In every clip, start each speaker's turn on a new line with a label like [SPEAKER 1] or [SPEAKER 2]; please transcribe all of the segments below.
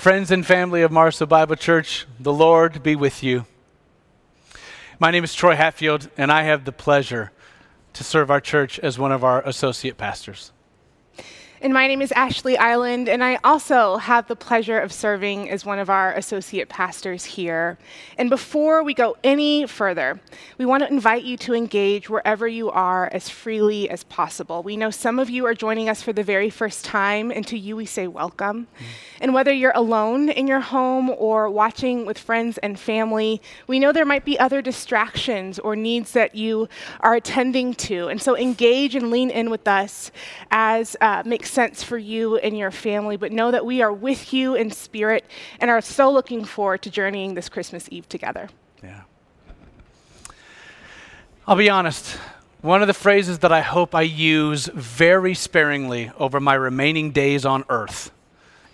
[SPEAKER 1] Friends and family of Marso Bible Church, the Lord be with you. My name is Troy Hatfield, and I have the pleasure to serve our church as one of our associate pastors.
[SPEAKER 2] And my name is Ashley Island, and I also have the pleasure of serving as one of our associate pastors here. And before we go any further, we want to invite you to engage wherever you are as freely as possible. We know some of you are joining us for the very first time, and to you we say welcome. Mm-hmm. And whether you're alone in your home or watching with friends and family, we know there might be other distractions or needs that you are attending to. And so engage and lean in with us as uh, makes sense for you and your family, but know that we are with you in spirit and are so looking forward to journeying this Christmas Eve together.
[SPEAKER 1] Yeah. I'll be honest. One of the phrases that I hope I use very sparingly over my remaining days on earth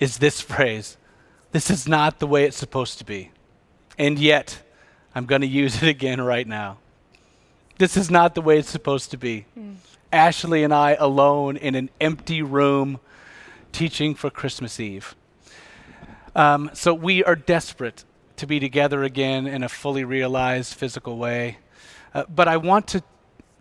[SPEAKER 1] is this phrase This is not the way it's supposed to be. And yet, I'm going to use it again right now. This is not the way it's supposed to be. Mm. Ashley and I alone in an empty room teaching for Christmas Eve. Um, so we are desperate to be together again in a fully realized physical way. Uh, but I want to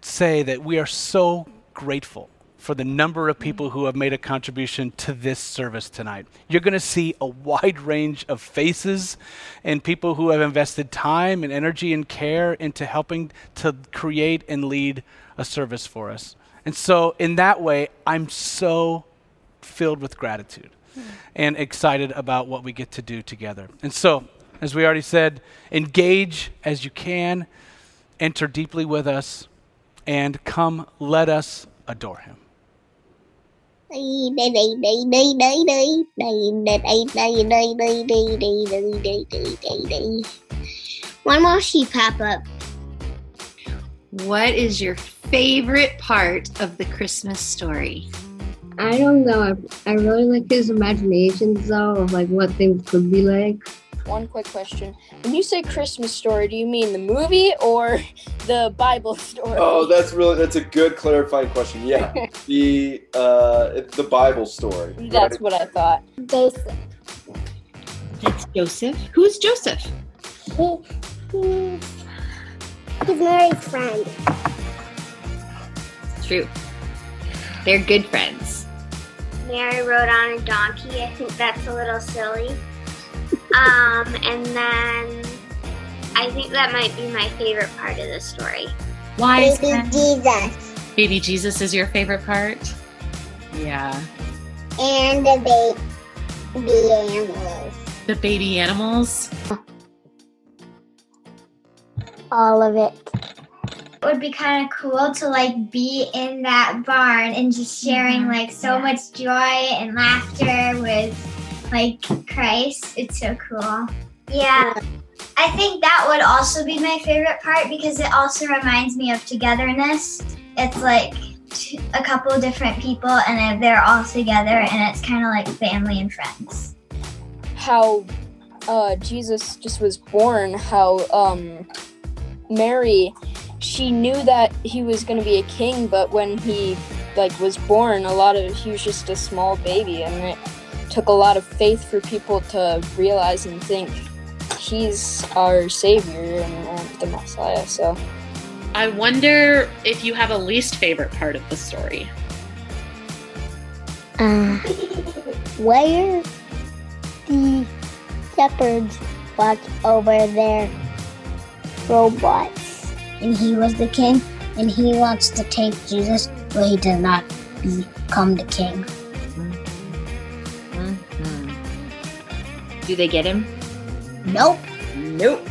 [SPEAKER 1] say that we are so grateful for the number of people who have made a contribution to this service tonight. You're going to see a wide range of faces and people who have invested time and energy and care into helping to create and lead a service for us. And so, in that way, I'm so filled with gratitude mm. and excited about what we get to do together. And so, as we already said, engage as you can, enter deeply with us, and come let us adore Him. One
[SPEAKER 3] more sheep pop up.
[SPEAKER 4] What is your favorite part of the Christmas story?
[SPEAKER 5] I don't know. I, I really like his imaginations though of like what things could be like
[SPEAKER 6] one quick question. When you say Christmas story, do you mean the movie or the Bible story?
[SPEAKER 7] Oh, that's really that's a good clarifying question. Yeah, the uh, the Bible story.
[SPEAKER 6] That's right? what I thought.
[SPEAKER 3] Joseph.
[SPEAKER 4] That's Joseph. Who's Joseph?
[SPEAKER 3] He, he's, he's Mary's friend.
[SPEAKER 4] True. They're good friends.
[SPEAKER 3] Mary rode on a donkey. I think that's a little silly. Um, and then I think that might be my favorite part of the story.
[SPEAKER 4] Why?
[SPEAKER 3] Baby Jesus.
[SPEAKER 4] Baby Jesus is your favorite part? Yeah.
[SPEAKER 3] And the baby animals.
[SPEAKER 4] The baby animals?
[SPEAKER 3] All of it. Would be kind of cool to like be in that barn and just sharing mm-hmm. like so yeah. much joy and laughter with like Christ. It's so cool. Yeah. I think that would also be my favorite part because it also reminds me of togetherness. It's like a couple different people and they're all together and it's kind of like family and friends.
[SPEAKER 6] How uh, Jesus just was born, how um, Mary, she knew that he was going to be a king, but when he like was born, a lot of he was just a small baby, and it took a lot of faith for people to realize and think he's our savior and uh, the Messiah. So
[SPEAKER 4] I wonder if you have a least favorite part of the story.
[SPEAKER 3] Uh, where the shepherds watch over their robots, and he was the king, and he wants to take Jesus, but he does not become the king. Mm-hmm.
[SPEAKER 4] Do they get him?
[SPEAKER 3] Nope.
[SPEAKER 4] Nope.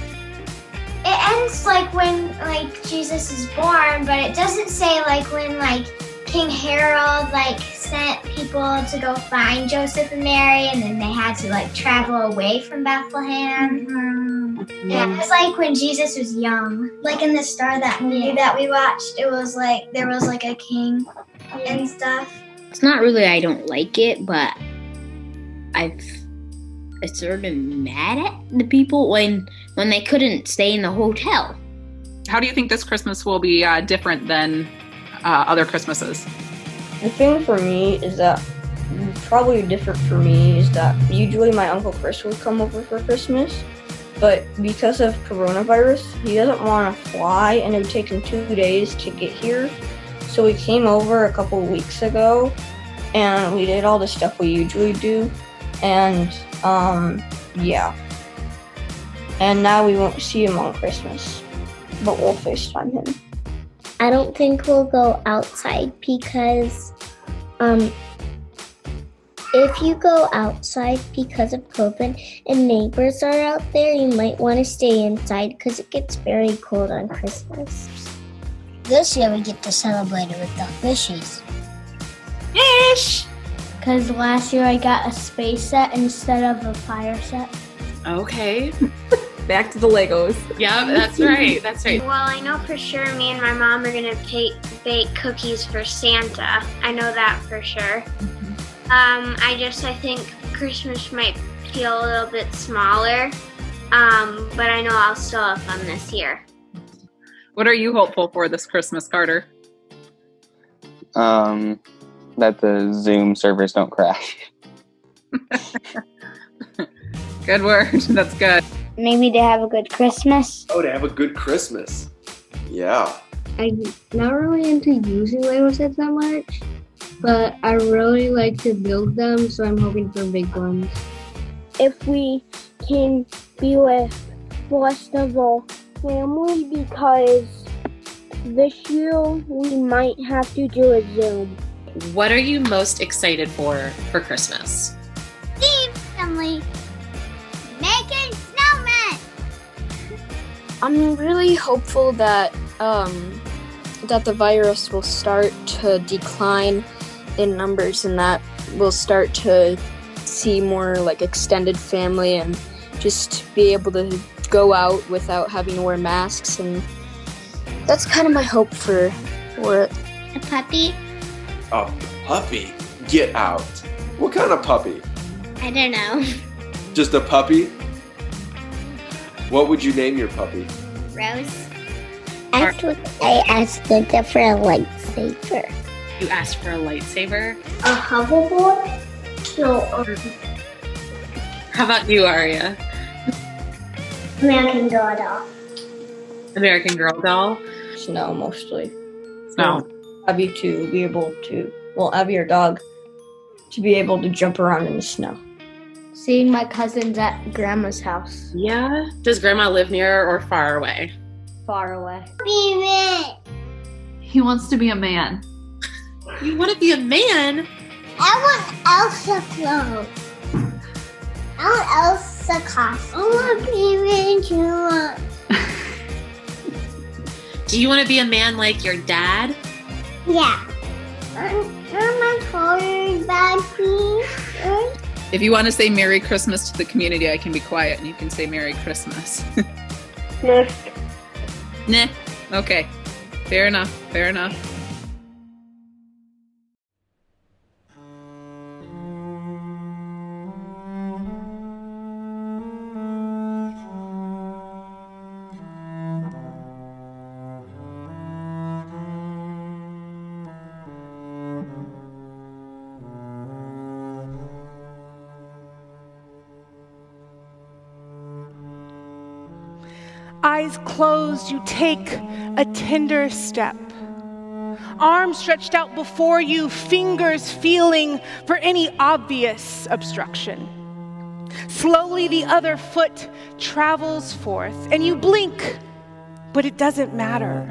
[SPEAKER 3] It ends like when like Jesus is born, but it doesn't say like when like King Harold like sent people to go find Joseph and Mary, and then they had to like travel away from Bethlehem. Mm-hmm. Yeah, it was like when Jesus was young, like in the Star that movie that we watched. It was like there was like a king and stuff.
[SPEAKER 4] It's not really I don't like it, but I've sort of mad at the people when when they couldn't stay in the hotel.
[SPEAKER 8] How do you think this Christmas will be uh, different than uh, other Christmases?
[SPEAKER 9] The thing for me is that probably different for me is that usually my uncle Chris would come over for Christmas, but because of coronavirus, he doesn't want to fly, and it would take him two days to get here. So we came over a couple weeks ago, and we did all the stuff we usually do, and um, yeah. And now we won't see him on Christmas, but we'll FaceTime him.
[SPEAKER 10] I don't think we'll go outside because um, if you go outside because of COVID and neighbors are out there, you might want to stay inside because it gets very cold on Christmas.
[SPEAKER 11] This year we get to celebrate it with the fishies.
[SPEAKER 8] Fish!
[SPEAKER 10] Because last year I got a space set instead of a fire set.
[SPEAKER 8] Okay.
[SPEAKER 6] Back to the Legos.
[SPEAKER 8] Yeah, that's right. That's right.
[SPEAKER 3] Well, I know for sure me and my mom are gonna bake, bake cookies for Santa. I know that for sure. Um, I just I think Christmas might feel a little bit smaller, um, but I know I'll still have fun this year.
[SPEAKER 8] What are you hopeful for this Christmas, Carter?
[SPEAKER 12] Um, that the Zoom servers don't crash.
[SPEAKER 8] Good word. That's good.
[SPEAKER 11] Maybe to have a good Christmas.
[SPEAKER 7] Oh, to have a good Christmas. Yeah.
[SPEAKER 5] I'm not really into using Lego sets that much, but I really like to build them, so I'm hoping for big ones.
[SPEAKER 10] If we can be with the rest of our family because this year we might have to do a Zoom.
[SPEAKER 13] What are you most excited for for Christmas?
[SPEAKER 3] Steve family making snowmen.
[SPEAKER 6] I'm really hopeful that um, that the virus will start to decline in numbers and that we'll start to see more like extended family and just be able to go out without having to wear masks and that's kind of my hope for for it.
[SPEAKER 3] A puppy?
[SPEAKER 7] A puppy? Get out. What kind of puppy?
[SPEAKER 3] I don't know.
[SPEAKER 7] Just a puppy? What would you name your puppy?
[SPEAKER 3] Rose.
[SPEAKER 11] Actually, I asked Linda for a lightsaber.
[SPEAKER 13] You asked for a lightsaber.
[SPEAKER 3] A hoverboard? So, um,
[SPEAKER 13] How about you, Aria?
[SPEAKER 3] American Girl doll.
[SPEAKER 13] American Girl doll.
[SPEAKER 9] Snow mostly.
[SPEAKER 8] Snow.
[SPEAKER 9] Abby to be able to, well, Abby or dog, to be able to jump around in the snow.
[SPEAKER 10] Seeing my cousins at grandma's house.
[SPEAKER 13] Yeah. Does grandma live near or far away?
[SPEAKER 10] Far away.
[SPEAKER 3] Baby.
[SPEAKER 14] He wants to be a man.
[SPEAKER 13] You want to be a man?
[SPEAKER 3] I want Elsa clothes. I want Elsa costume. I want baby Juma.
[SPEAKER 13] Do you want to be a man like your dad?
[SPEAKER 3] Yeah. Um, my toy bag, please.
[SPEAKER 8] If you want to say Merry Christmas to the community, I can be quiet and you can say Merry Christmas. nah. Okay. Fair enough. Fair enough.
[SPEAKER 2] Eyes closed, you take a tender step. Arms stretched out before you, fingers feeling for any obvious obstruction. Slowly, the other foot travels forth, and you blink, but it doesn't matter.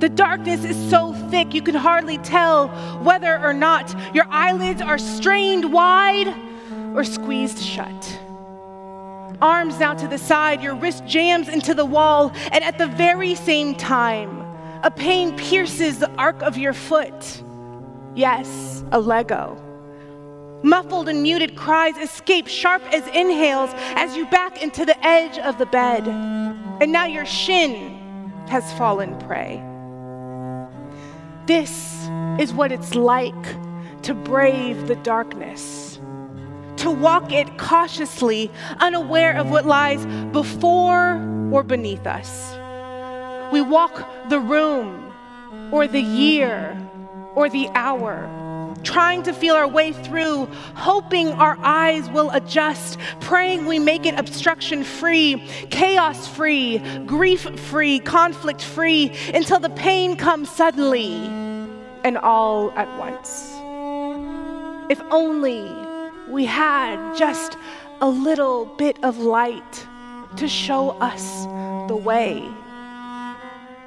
[SPEAKER 2] The darkness is so thick you can hardly tell whether or not your eyelids are strained wide or squeezed shut arms now to the side, your wrist jams into the wall, and at the very same time, a pain pierces the arc of your foot. Yes, a Lego. Muffled and muted cries escape sharp as inhales as you back into the edge of the bed. And now your shin has fallen prey. This is what it's like to brave the darkness to walk it cautiously, unaware of what lies before or beneath us. We walk the room, or the year, or the hour, trying to feel our way through, hoping our eyes will adjust, praying we make it obstruction free, chaos free, grief free, conflict free, until the pain comes suddenly and all at once. If only we had just a little bit of light to show us the way.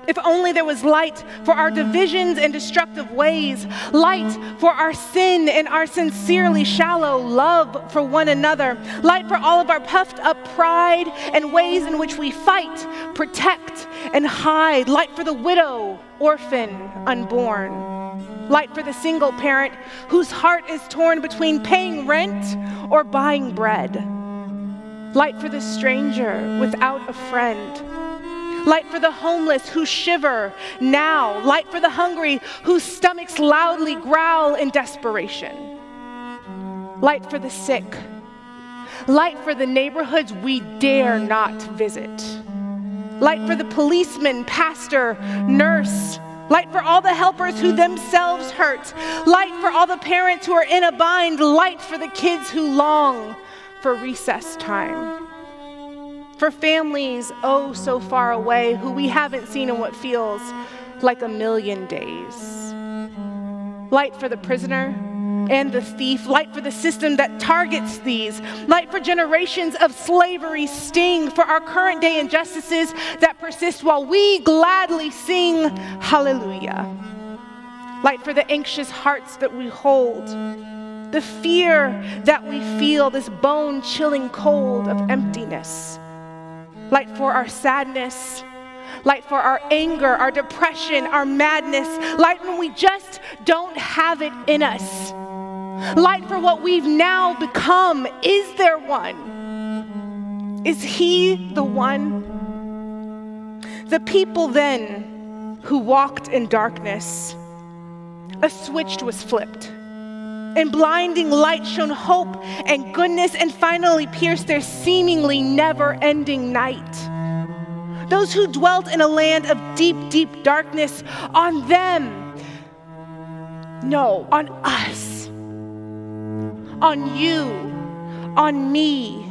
[SPEAKER 2] If only there was light for our divisions and destructive ways, light for our sin and our sincerely shallow love for one another, light for all of our puffed up pride and ways in which we fight, protect, and hide, light for the widow, orphan, unborn, light for the single parent whose heart is torn between paying rent or buying bread, light for the stranger without a friend. Light for the homeless who shiver now, light for the hungry whose stomachs loudly growl in desperation, light for the sick, light for the neighborhoods we dare not visit, light for the policeman, pastor, nurse. Light for all the helpers who themselves hurt. Light for all the parents who are in a bind. Light for the kids who long for recess time for families oh so far away who we haven't seen in what feels like a million days. Light for the prisoner and the thief, light for the system that targets these, light for generations of slavery sting, for our current day injustices that persist while we gladly sing hallelujah. Light for the anxious hearts that we hold, the fear that we feel, this bone chilling cold of emptiness. Light for our sadness, light for our anger, our depression, our madness, light when we just don't have it in us, light for what we've now become. Is there one? Is He the one? The people then who walked in darkness, a switch was flipped and blinding light shone hope and goodness and finally pierced their seemingly never ending night. Those who dwelt in a land of deep, deep darkness, on them, no, on us, on you, on me,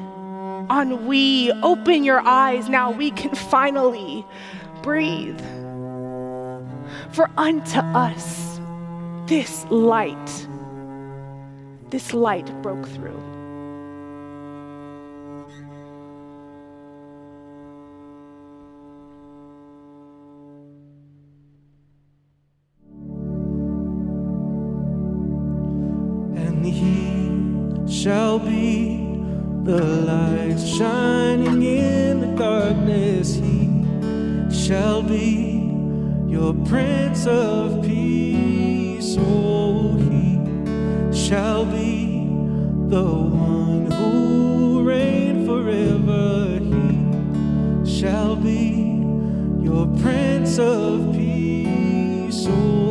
[SPEAKER 2] on we. Open your eyes now, we can finally breathe. For unto us this light this light broke through.
[SPEAKER 15] And he shall be the light shining in the darkness. He shall be your Prince of Peace. Oh, he shall be
[SPEAKER 16] the one who reign forever. He shall be your Prince of Peace. Oh,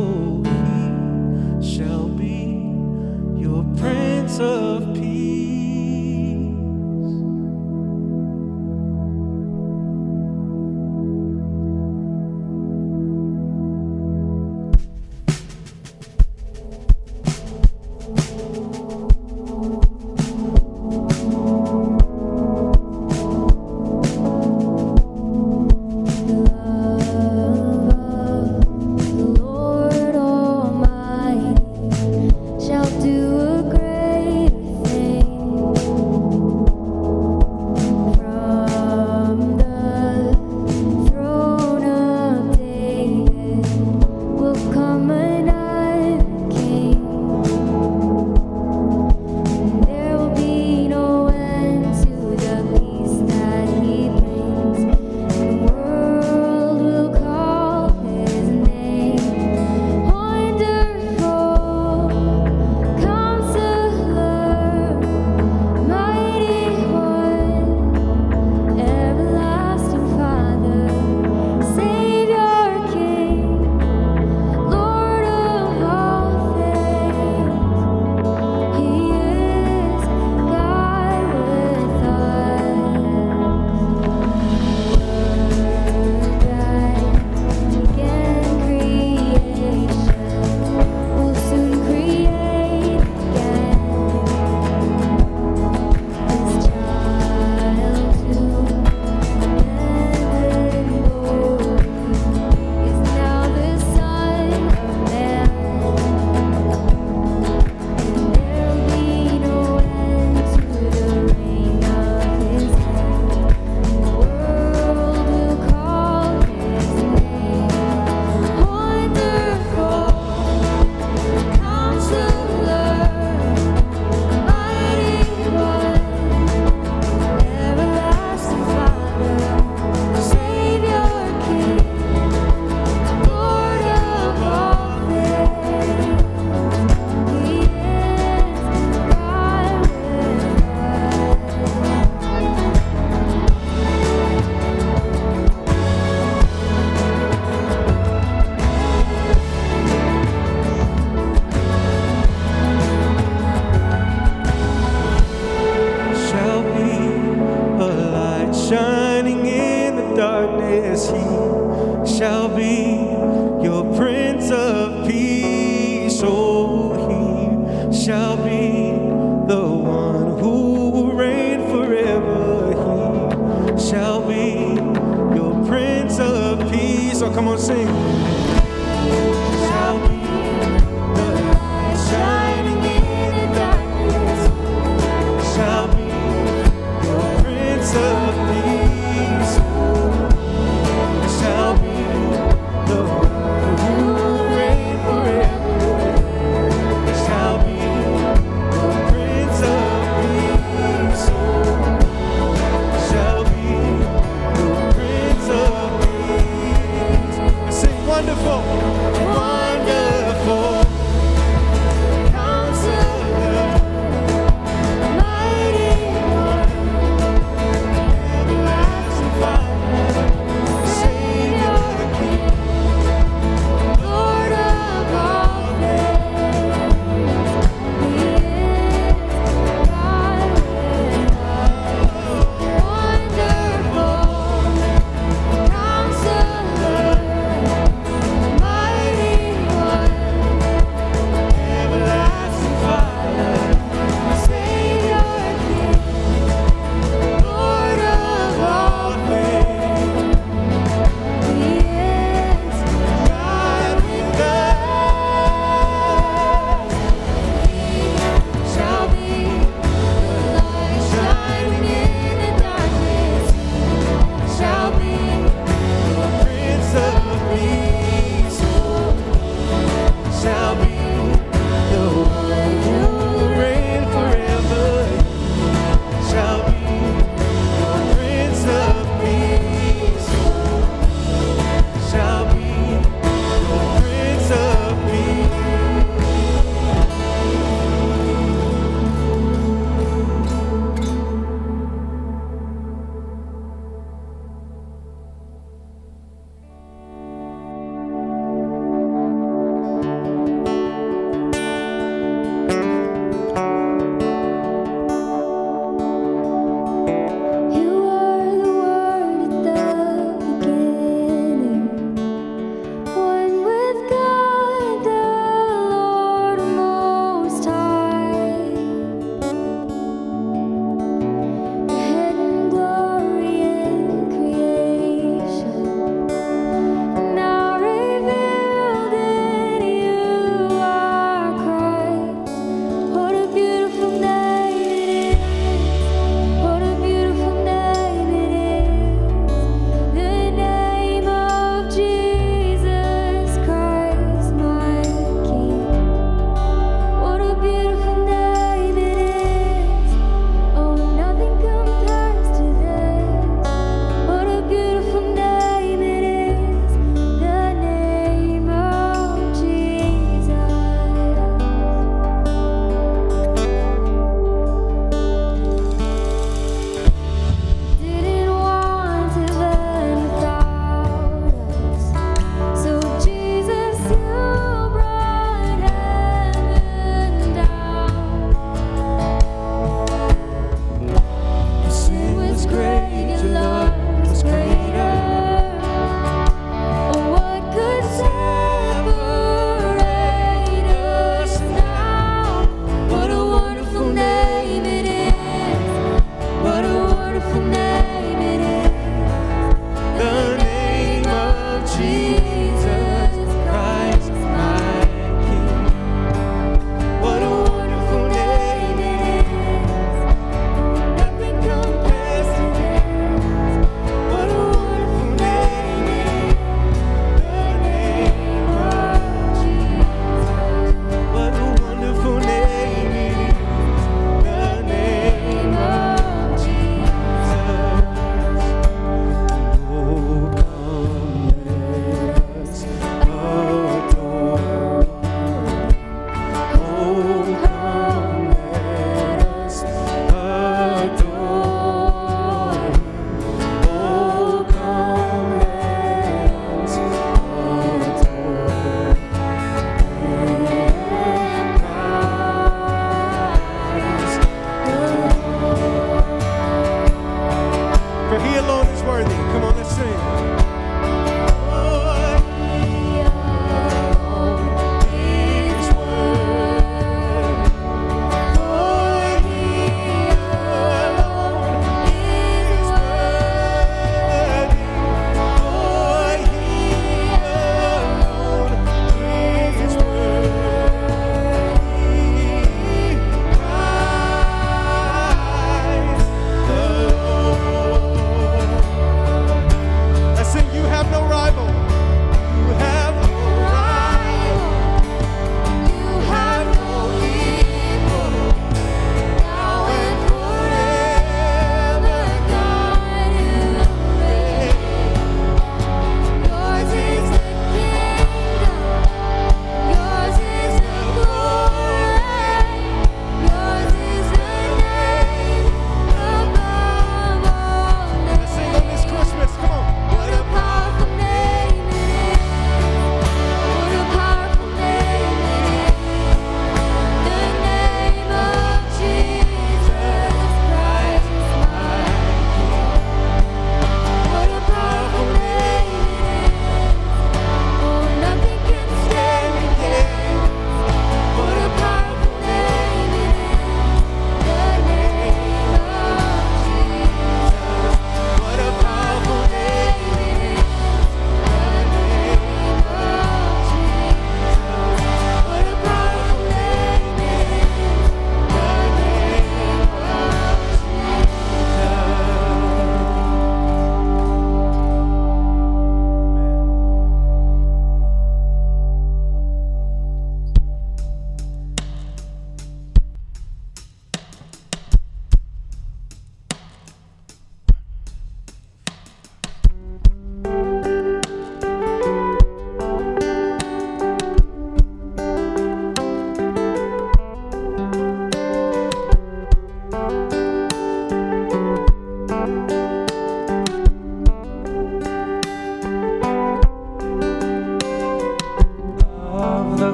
[SPEAKER 16] Prince of Peace.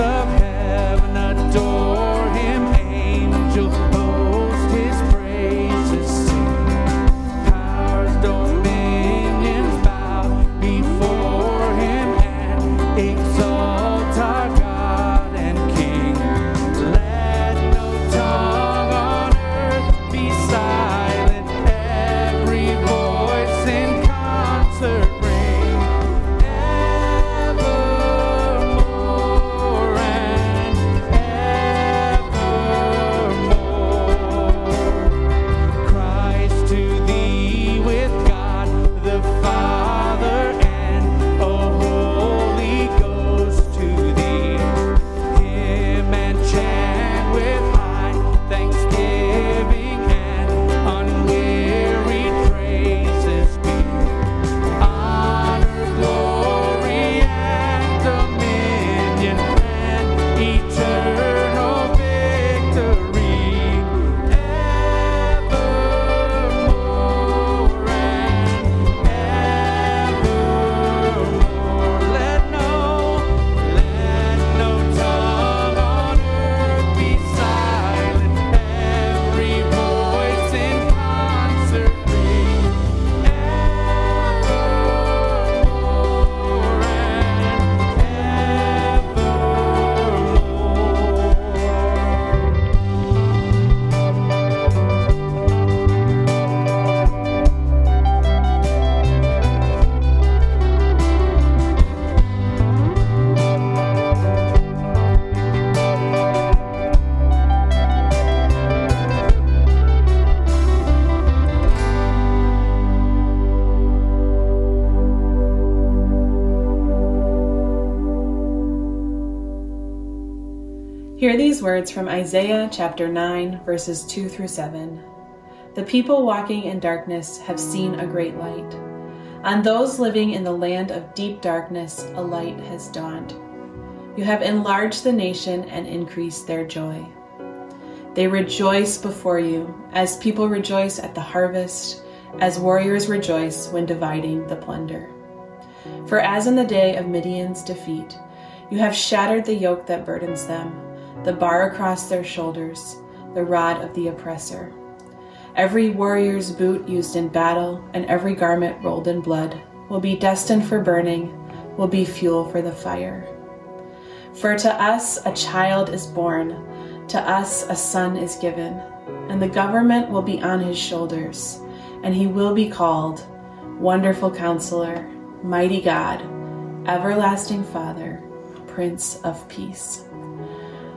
[SPEAKER 16] Of
[SPEAKER 17] Hear these words from Isaiah chapter 9, verses 2 through 7. The people walking in darkness have seen a great light. On those living in the land of deep darkness, a light has dawned. You have enlarged the nation and increased their joy. They rejoice before you, as people rejoice at the harvest, as warriors rejoice when dividing the plunder. For as in the day of Midian's defeat, you have shattered the yoke that burdens them, the bar across their shoulders, the rod of the oppressor. Every warrior's boot used in battle and every garment rolled in blood will be destined for burning, will be fuel for the fire. For to us a child is born, to us a son is given, and the government will be on his shoulders, and he will be called Wonderful Counselor, Mighty God, Everlasting Father, Prince of Peace.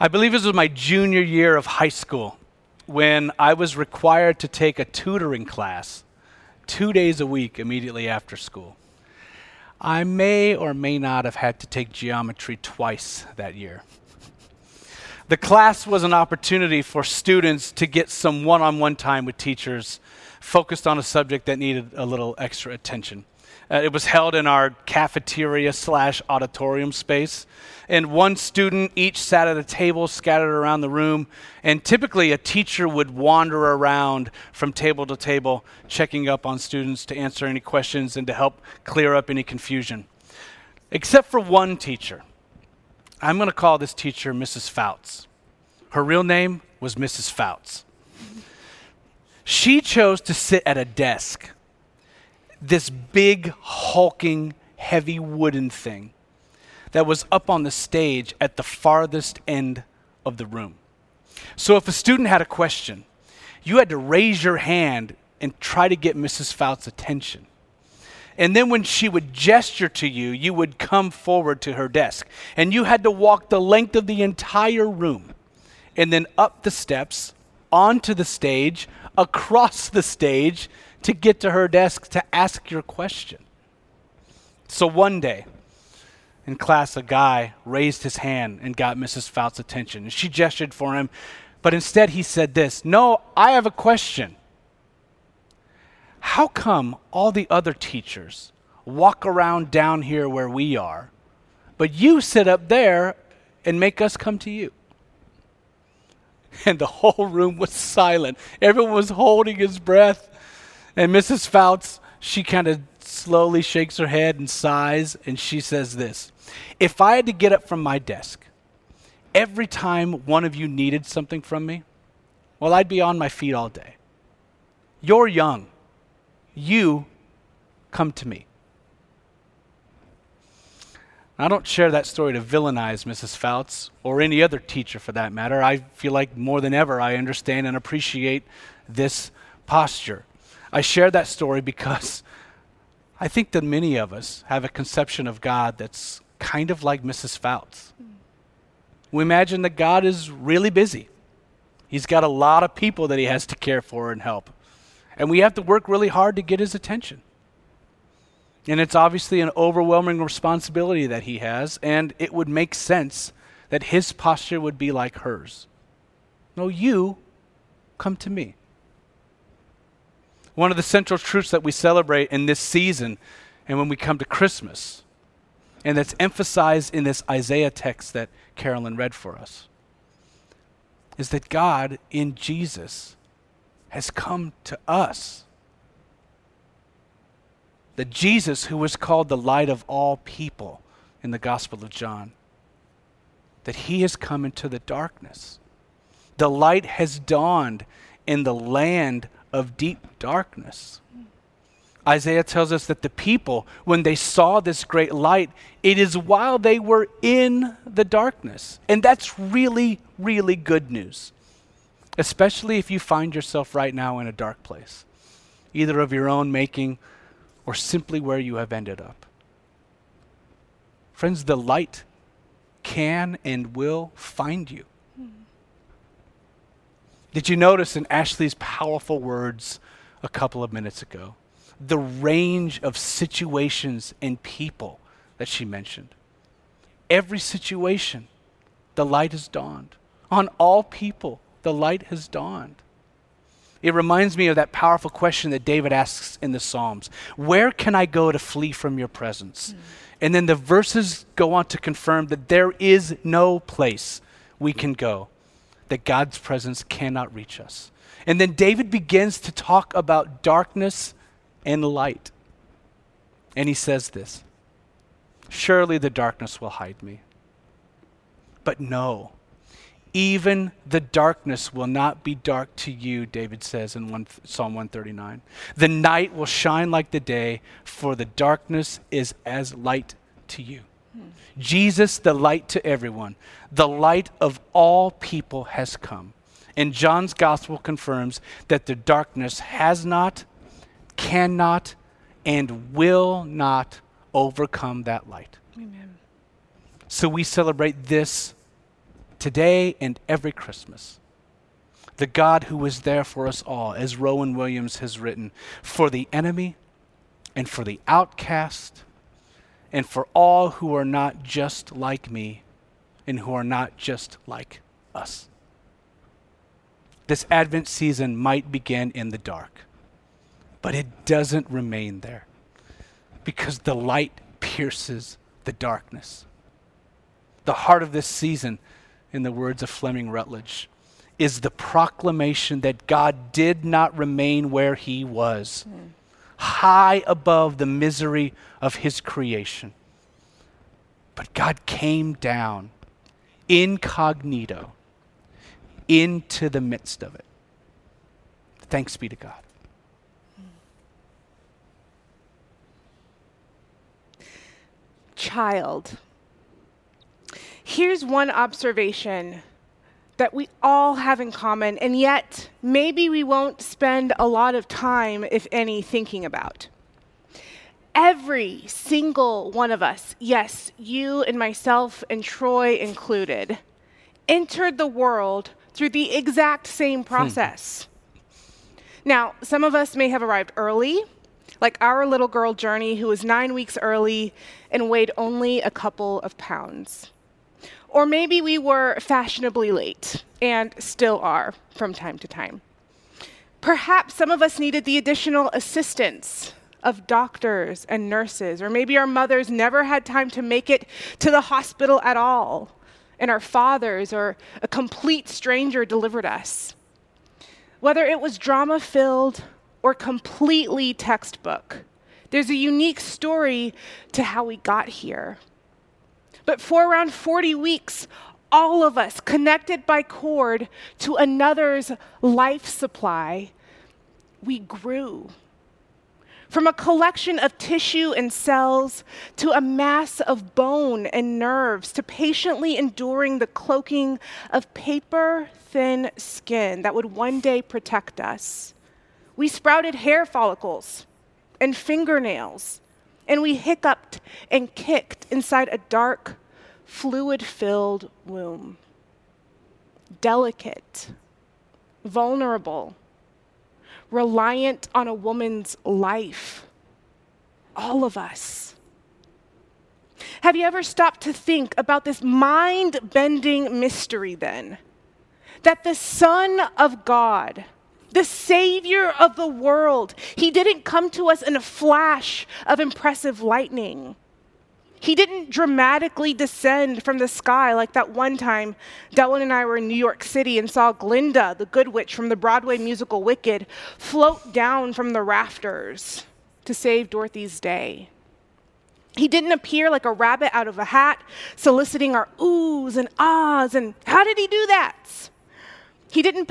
[SPEAKER 1] I believe this was my junior year of high school when I was required to take a tutoring class two days a week immediately after school. I may or may not have had to take geometry twice that year. The class was an opportunity for students to get some one on one time with teachers focused on a subject that needed a little extra attention. Uh, it was held in our cafeteria slash auditorium space. And one student each sat at a table scattered around the room. And typically, a teacher would wander around from table to table, checking up on students to answer any questions and to help clear up any confusion. Except for one teacher. I'm going to call this teacher Mrs. Fouts. Her real name was Mrs. Fouts. She chose to sit at a desk this big, hulking, heavy wooden thing that was up on the stage at the farthest end of the room. So if a student had a question, you had to raise your hand and try to get Mrs. Fouts' attention. And then when she would gesture to you, you would come forward to her desk. And you had to walk the length of the entire room and then up the steps, onto the stage, across the stage, to get to her desk to ask your question. So one day in class, a guy raised his hand and got Mrs. Fouts' attention. She gestured for him, but instead he said this No, I have a question. How come all the other teachers walk around down here where we are, but you sit up there and make us come to you? And the whole room was silent. Everyone was holding his breath. And Mrs. Fouts, she kind of slowly shakes her head and sighs, and she says this If I had to get up from my desk every time one of you needed something from me, well, I'd be on my feet all day. You're young. You come to me. I don't share that story to villainize Mrs. Fouts or any other teacher for that matter. I feel like more than ever I understand and appreciate this posture. I share that story because I think that many of us have a conception of God that's kind of like Mrs. Fouts. We imagine that God is really busy. He's got a lot of people that he has to care for and help. And we have to work really hard to get his attention. And it's obviously an overwhelming responsibility that he has, and it would make sense that his posture would be like hers. No, you come to me one of the central truths that we celebrate in this season and when we come to Christmas, and that's emphasized in this Isaiah text that Carolyn read for us, is that God in Jesus has come to us. That Jesus, who was called the light of all people in the Gospel of John, that he has come into the darkness. The light has dawned in the land of deep darkness. Isaiah tells us that the people, when they saw this great light, it is while they were in the darkness. And that's really, really good news, especially if you find yourself right now in a dark place, either of your own making or simply where you have ended up. Friends, the light can and will find you. Did you notice in Ashley's powerful words a couple of minutes ago? The range of situations and people that she mentioned. Every situation, the light has dawned. On all people, the light has dawned. It reminds me of that powerful question that David asks in the Psalms Where can I go to flee from your presence? Mm. And then the verses go on to confirm that there is no place we can go that God's presence cannot reach us. And then David begins to talk about darkness and light. And he says this Surely the darkness will hide me. But no, even the darkness will not be dark to you, David says in one, Psalm 139. The night will shine like the day, for the darkness is as light to you. Jesus, the light to everyone, the light of all people has come. And John's gospel confirms that the darkness has not, cannot, and will not overcome that light.
[SPEAKER 2] Amen.
[SPEAKER 1] So we celebrate this today and every Christmas. The God who is there for us all, as Rowan Williams has written, for the enemy and for the outcast and for all who are not just like me and who are not just like us. This Advent season might begin in the dark, but it doesn't remain there because the light pierces the darkness. The heart of this season in the words of Fleming Rutledge, is the proclamation that God did not remain where he was, mm. High above the misery of his creation. But God came down incognito into the midst of it. Thanks be to God.
[SPEAKER 2] Child Here's one observation that we all have in common, and yet maybe we won't spend a lot of time, if any, thinking about. Every single one of us, yes, you and myself and Troy included, entered the world through the exact same hmm. process. Hmm. Now, some of us may have arrived early, like our little girl Journey, who was nine weeks early and weighed only a couple of pounds. Or maybe we were fashionably late and still are from time to time. Perhaps some of us needed the additional assistance of doctors and nurses, or maybe our mothers never had time to make it to the hospital at all, and our fathers or a complete stranger delivered us. Whether it was drama filled or completely textbook, there's a unique story to how we got here. But for around 40 weeks, all of us connected by cord to another's life supply, we grew. From a collection of tissue and cells to a mass of bone and nerves to patiently enduring the cloaking of paper thin skin that would one day protect us. We sprouted hair follicles and fingernails and we hiccuped and kicked inside a dark, fluid filled womb. Delicate, vulnerable, reliant on a woman's life. All of us. Have you ever stopped to think about this mind bending mystery then? That the Son of God, the Savior of the world. He didn't come to us in a flash of impressive lightning. He didn't dramatically descend from the sky like that one time Dylan and I were in New York City and saw Glinda, the good witch from the Broadway musical Wicked, float down from the rafters to save Dorothy's day. He didn't appear like a rabbit out of a hat, soliciting our oohs and ahs. And how did he do that? He didn't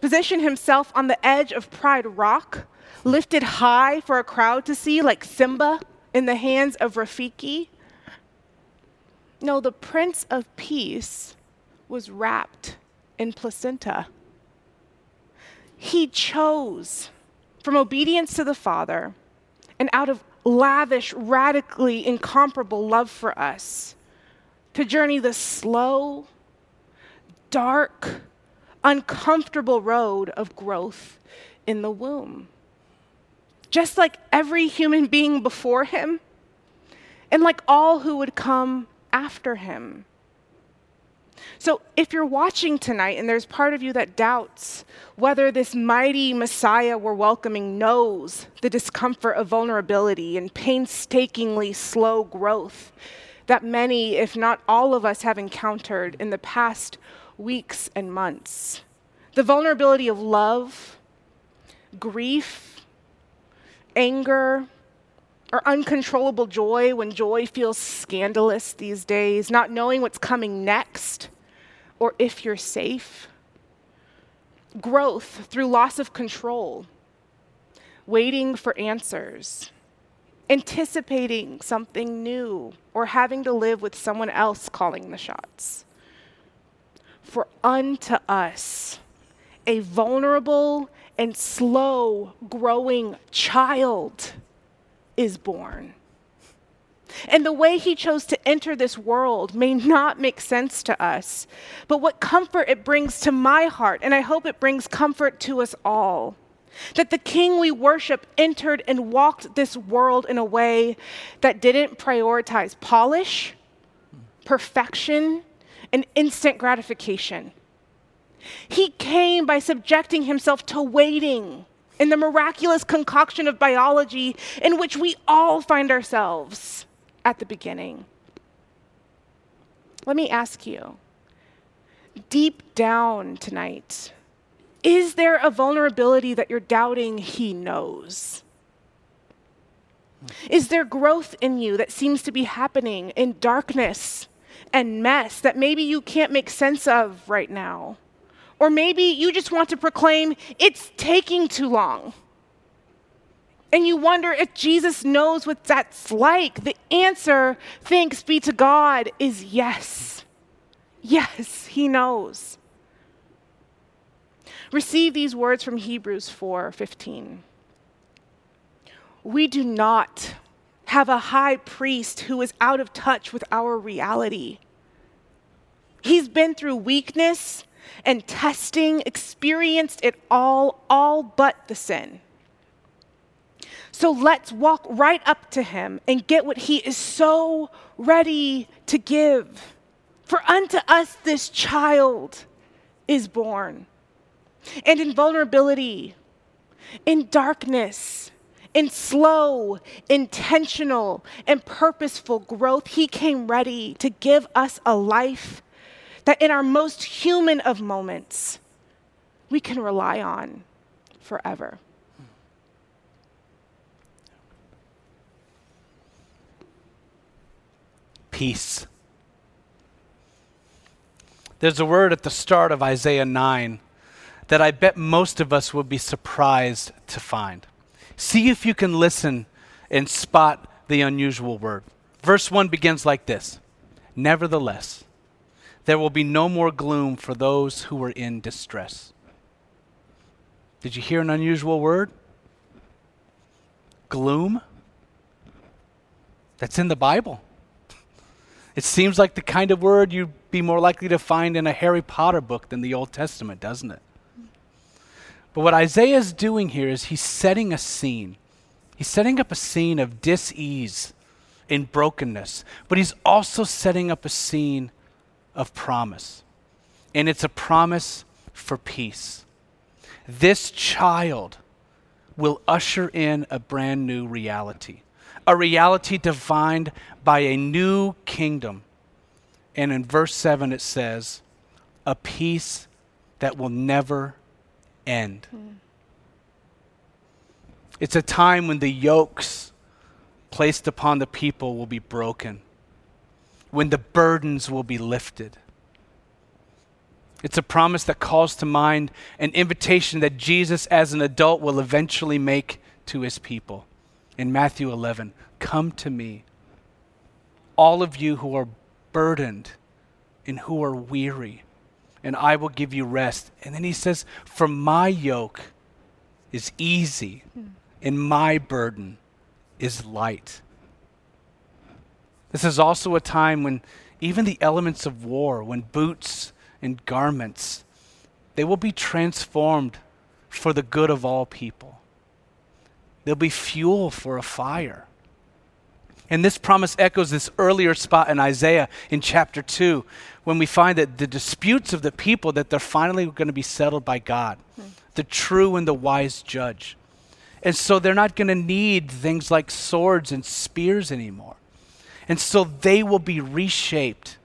[SPEAKER 2] position himself on the edge of Pride Rock, lifted high for a crowd to see, like Simba in the hands of Rafiki. No, the Prince of Peace was wrapped in placenta. He chose from obedience to the Father and out of lavish, radically incomparable love for us to journey the slow, dark, uncomfortable road of growth in the womb. Just like every human being before him, and like all who would come after him. So, if you're watching tonight and there's part of you that doubts whether this mighty Messiah we're welcoming knows the discomfort of vulnerability and painstakingly slow growth that many, if not all of us, have encountered in the past weeks and months. The vulnerability of love, grief, anger, or uncontrollable joy when joy feels scandalous these days, not knowing what's coming next, or if you're safe. Growth through loss of control, waiting for answers, anticipating something new, or having to live with someone else calling the shots. For unto us, a vulnerable and slow growing child is born. And the way he chose to enter this world may not make sense to us, but what comfort it brings to my heart, and I hope it brings comfort to us all. That the king we worship entered and walked this world in a way that didn't prioritize polish, perfection, and instant gratification. He came by subjecting himself to waiting in the miraculous concoction of biology in which we all find ourselves at the beginning. Let me ask you deep down tonight, is there a vulnerability that you're doubting he knows? Is there growth in you that seems to be happening in darkness and mess that maybe you can't make sense of right now? Or maybe you just want to proclaim, it's taking too long. And you wonder if Jesus knows what that's like. The answer, thanks be to God, is yes. Yes, he knows. Receive these words from Hebrews 4:15. We do not have a high priest who is out of touch with our reality. He's been through weakness and testing, experienced it all, all but the sin. So let's walk right up to him and get what he is so ready to give. For unto us this child is born. And in vulnerability, in darkness, in slow, intentional, and purposeful growth, he came ready to give us a life that in our most human of moments, we can rely on forever.
[SPEAKER 1] Peace. There's a word at the start of Isaiah 9 that I bet most of us would be surprised to find. See if you can listen and spot the unusual word. Verse 1 begins like this Nevertheless, there will be no more gloom for those who are in distress. Did you hear an unusual word? Gloom? That's in the Bible. It seems like the kind of word you'd be more likely to find in a Harry Potter book than the Old Testament, doesn't it? But what Isaiah is doing here is he's setting a scene. He's setting up a scene of dis-ease in brokenness, but he's also setting up a scene of promise. And it's a promise for peace. This child will usher in a brand new reality, a reality defined by a new kingdom. And in verse 7, it says, a peace that will never end. Mm. It's a time when the yokes placed upon the people will be broken when the burdens will be lifted. It's a promise that calls to mind an invitation that Jesus, as an adult, will eventually make to his people. In Matthew 11, come to me, all of you who are burdened and who are weary, and I will give you rest. And then he says, For my yoke is easy, hmm. and my burden is light. This is also a time when even the elements of war, when boots and garments, they will be transformed for the good of all people. They'll be fuel for a fire. And this promise echoes this earlier spot in Isaiah in chapter 2 when we find that the disputes of the people that they're finally going to be settled by God, the true and the wise judge. And so they're not going to need things like swords and spears anymore. And so they will be reshaped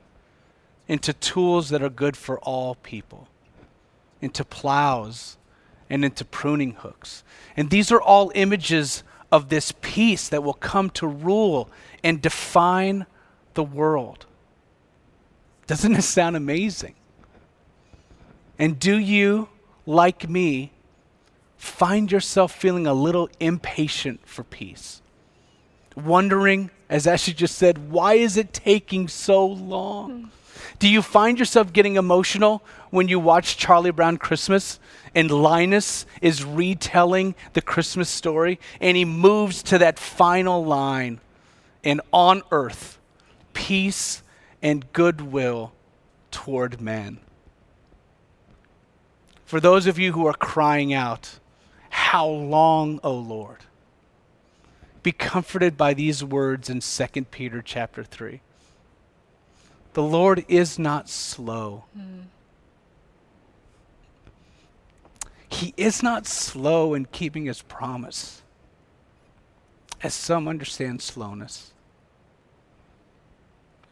[SPEAKER 1] into tools that are good for all people, into plows and into pruning hooks. And these are all images of this peace that will come to rule and define the world. Doesn't it sound amazing? And do you, like me, find yourself feeling a little impatient for peace? Wondering, as Ashley just said, why is it taking so long? Do you find yourself getting emotional when you watch Charlie Brown Christmas and Linus is retelling the Christmas story and he moves to that final line and on earth, peace and goodwill toward men? For those of you who are crying out, How long, O Lord? Be comforted by these words in 2 Peter chapter 3. The Lord is not slow. Mm. He is not slow in keeping his promise, as some understand slowness.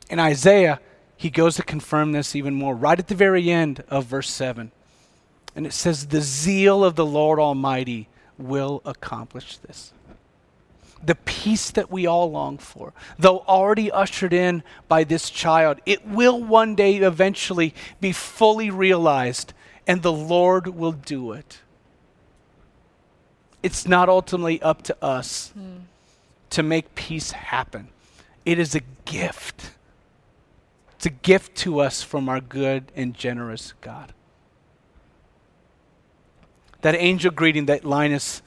[SPEAKER 1] In Isaiah, he goes to confirm this even more, right at the very end of verse 7. And it says, The zeal of the Lord Almighty will accomplish this the peace that we all long for, though already ushered in by this child, it will one day eventually be fully realized, and the Lord will do it. It's not ultimately up to us mm. to make peace happen, it is a gift. It's a gift to us from our good and generous God. That angel greeting that Linus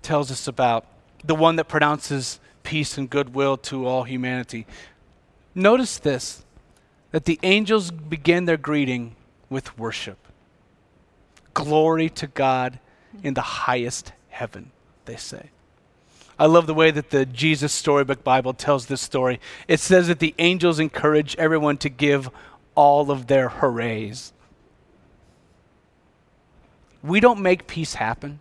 [SPEAKER 1] tells us about the one that pronounces peace and goodwill to all humanity. Notice this that the angels begin their greeting with worship. Glory to God in the highest heaven, they say. I love the way that the Jesus Storybook Bible tells this story. It says that the angels encourage everyone to give all of their hoorays. We don't make peace happen.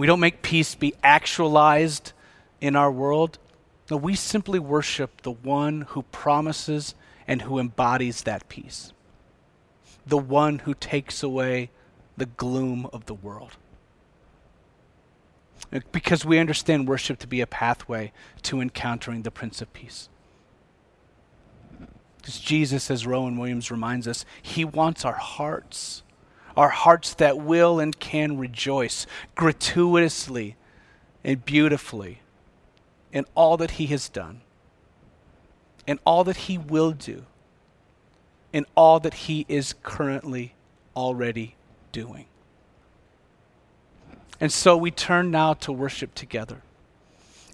[SPEAKER 1] We don't make peace be actualized in our world. No, we simply worship the one who promises and who embodies that peace, the one who takes away the gloom of the world. Because we understand worship to be a pathway to encountering the Prince of Peace. Because Jesus, as Rowan Williams reminds us, he wants our hearts our hearts that will and can rejoice gratuitously and beautifully in all that He has done, in all that He will do, in all that He is currently already doing. And so we turn now to worship together.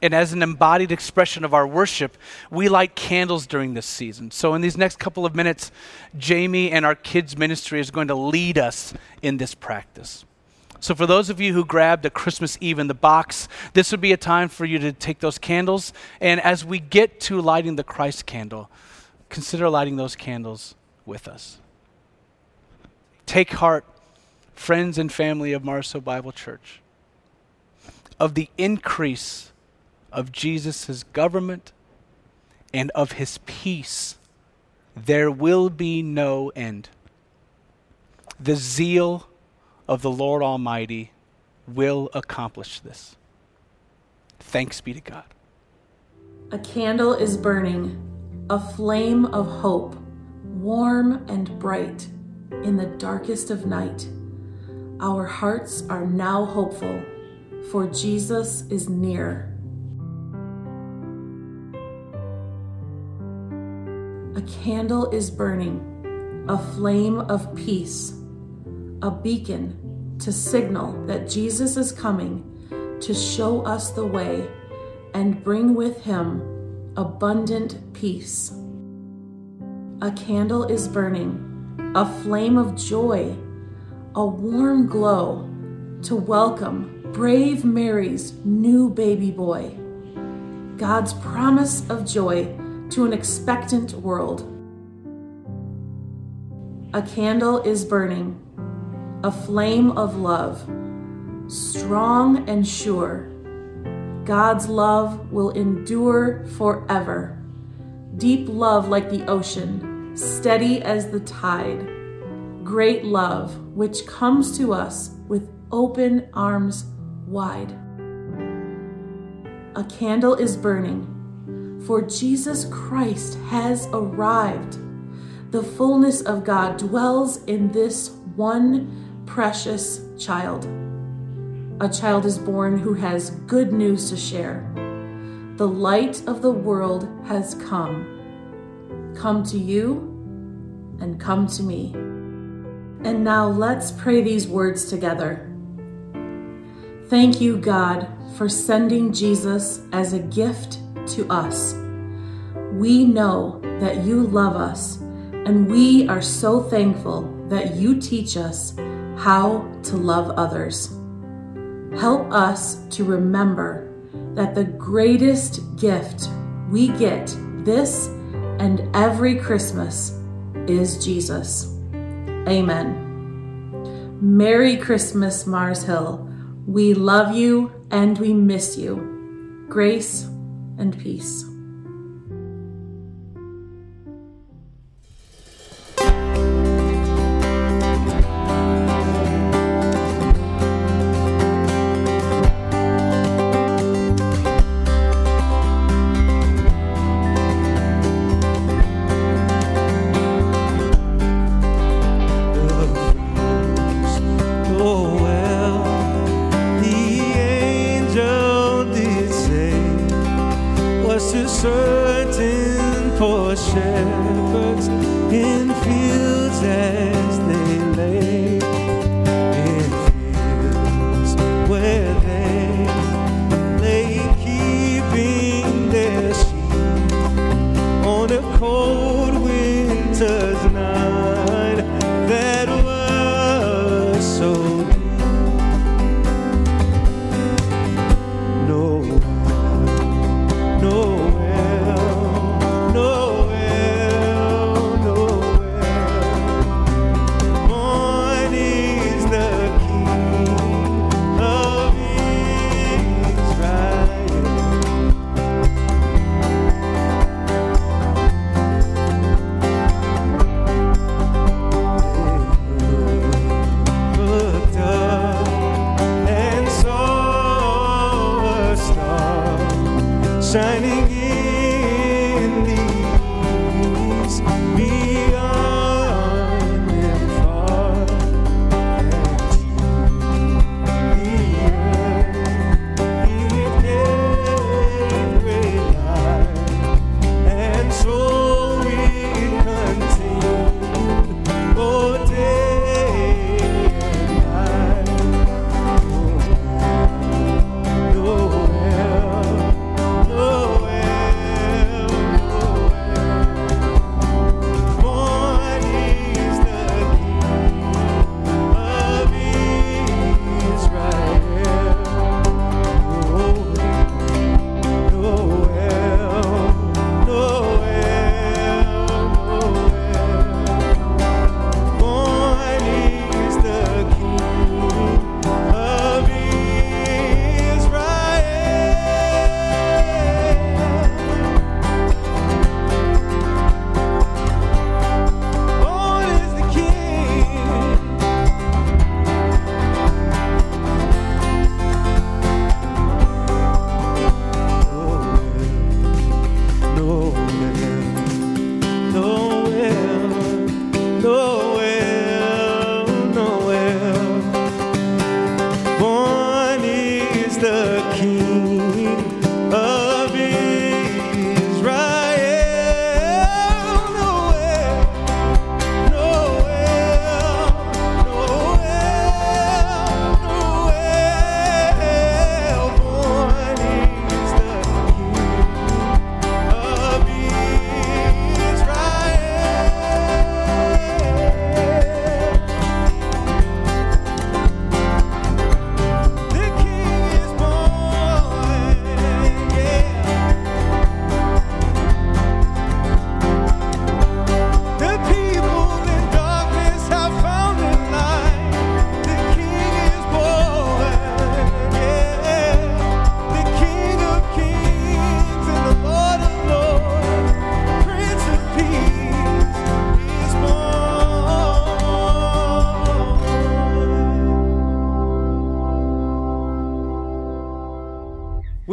[SPEAKER 1] And as an embodied expression of our worship, we light candles during this season. So, in these next couple of minutes, Jamie and our kids' ministry is going to lead us in this practice. So, for those of you who grabbed a Christmas Eve in the box, this would be a time for you to take those candles. And as we get to lighting the Christ candle, consider lighting those candles with us. Take heart, friends and family of Mars Hill Bible Church, of the increase of Jesus' government and of his peace, there will be no end. The zeal of the Lord Almighty will accomplish this. Thanks be to God.
[SPEAKER 17] A candle is burning, a flame of hope, warm and bright in the darkest of night. Our hearts are now hopeful, for Jesus is near. A candle is burning, a flame of peace, a beacon to signal that Jesus is coming to show us the way and bring with him abundant peace. A candle is burning, a flame of joy, a warm glow to welcome brave Mary's new baby boy. God's promise of joy to an expectant world. A candle is burning, a flame of love, strong and sure. God's love will endure forever. Deep love like the ocean, steady as the tide. Great love which comes to us with open arms wide. A candle is burning for Jesus Christ has arrived.
[SPEAKER 16] The fullness of God dwells in this one precious child. A child is born who has good news to share. The light of the world has come. Come to you and come to me. And now let's pray these words together. Thank you, God, for sending Jesus as a gift to us. We know that you love us, and we are so thankful that you teach us how to love others. Help us to remember that the greatest gift we get this and every Christmas is Jesus. Amen. Merry Christmas, Mars Hill. We love you and we miss you. Grace and peace.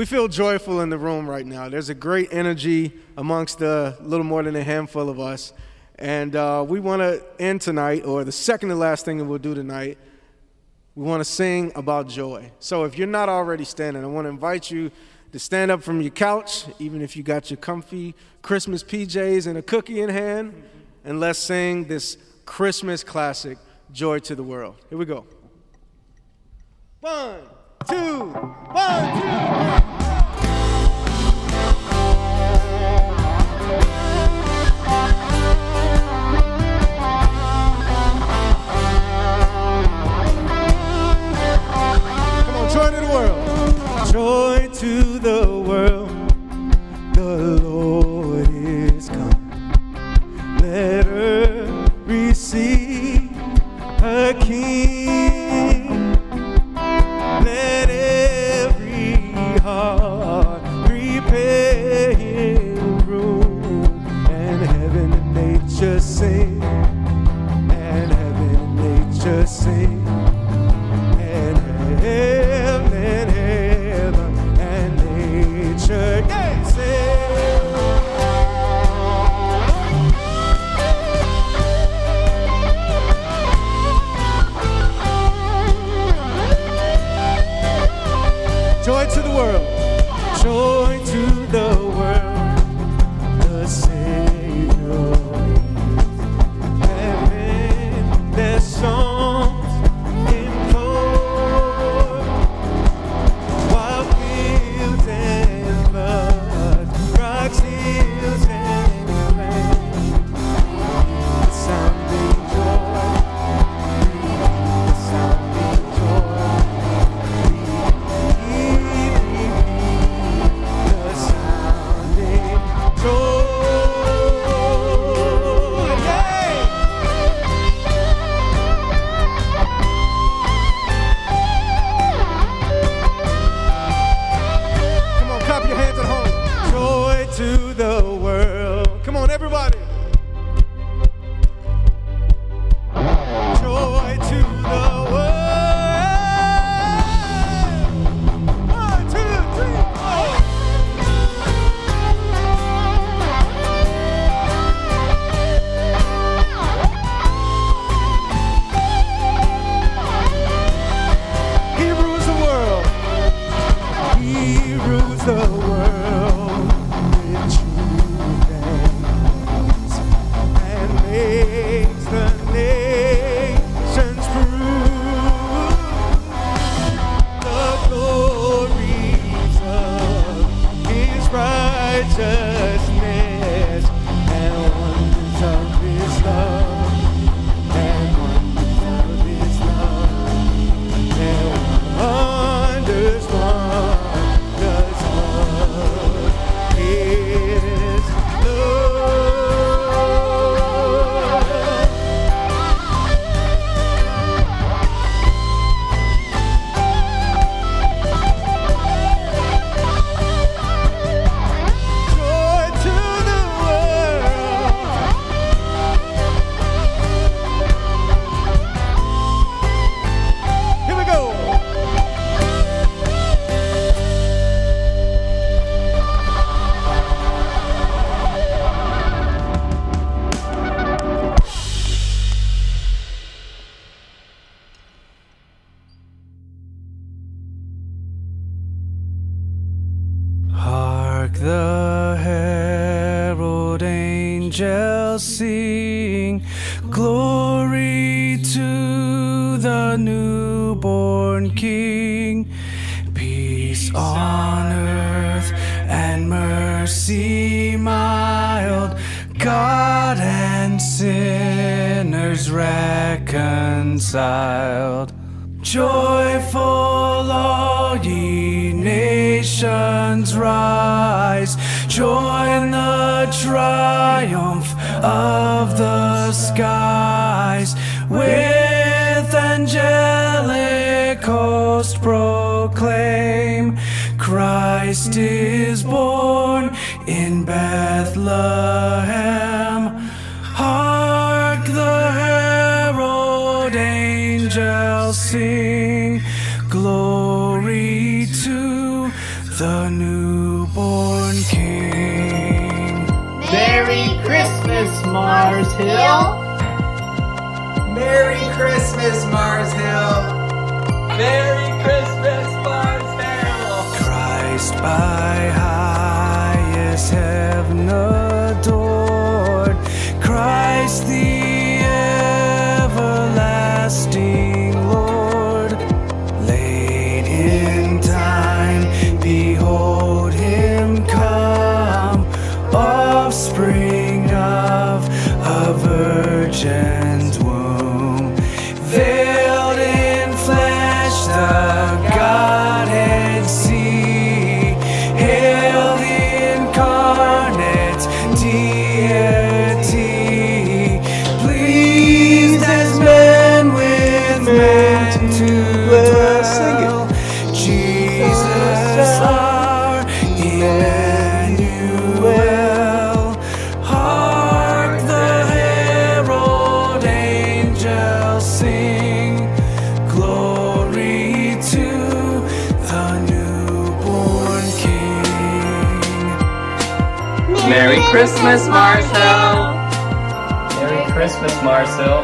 [SPEAKER 18] We feel joyful in the room right now. There's a great energy amongst a little more than a handful of us.
[SPEAKER 16] And uh, we want to end tonight, or the second to last thing that we'll do tonight, we want to sing about joy. So if you're not already standing, I want to invite you to stand up from your couch, even if you got your comfy Christmas PJs and a cookie in hand, and let's sing this Christmas classic, Joy to the World. Here we go. One, two, one, two, three. Come on, joy to the world. Joy to the world. Nature
[SPEAKER 3] Christmas, Mars Hill.
[SPEAKER 19] Merry Christmas, Mars Hill.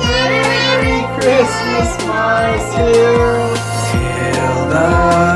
[SPEAKER 1] Merry Christmas, Mars Hill. Hail the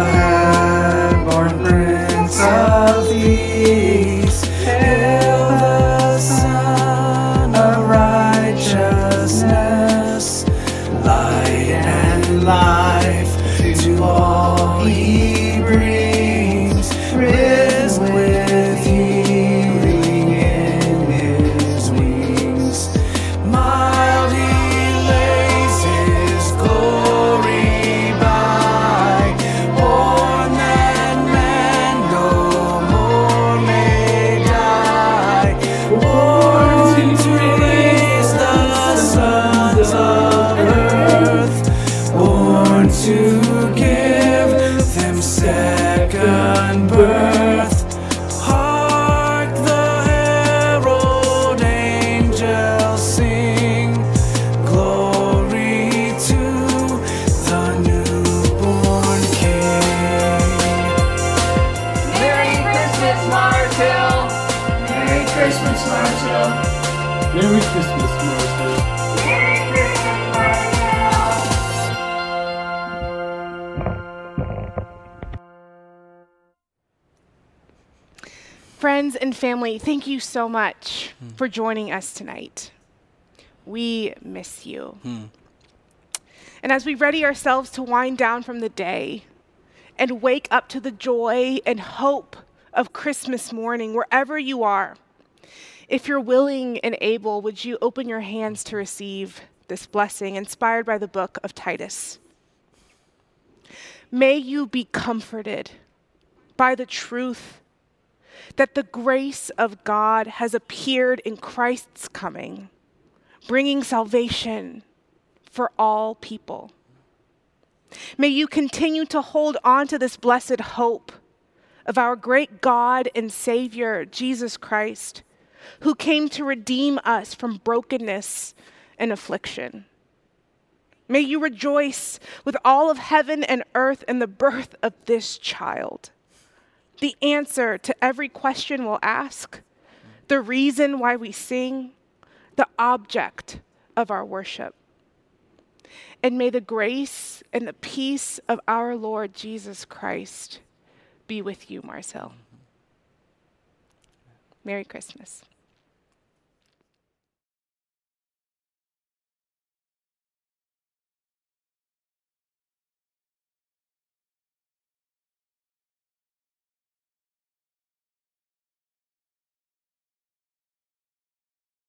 [SPEAKER 2] family, thank you so much hmm. for joining us tonight. We miss you. Hmm. And as we ready ourselves to wind down from the day and wake up to the joy and hope of Christmas morning, wherever you are, if you're willing and able, would you open your hands to receive this blessing inspired by the book of Titus? May you be comforted by the truth that the grace of God has appeared in Christ's coming, bringing salvation for all people. May you continue to hold on to this blessed hope of our great God and Savior, Jesus Christ, who came to redeem us from brokenness and affliction. May you rejoice with all of heaven and earth in the birth of this child the answer to every question we'll ask, the reason why we sing, the object of our worship. And may the grace and the peace of our Lord Jesus Christ be with you, Mars Hill. Merry Christmas.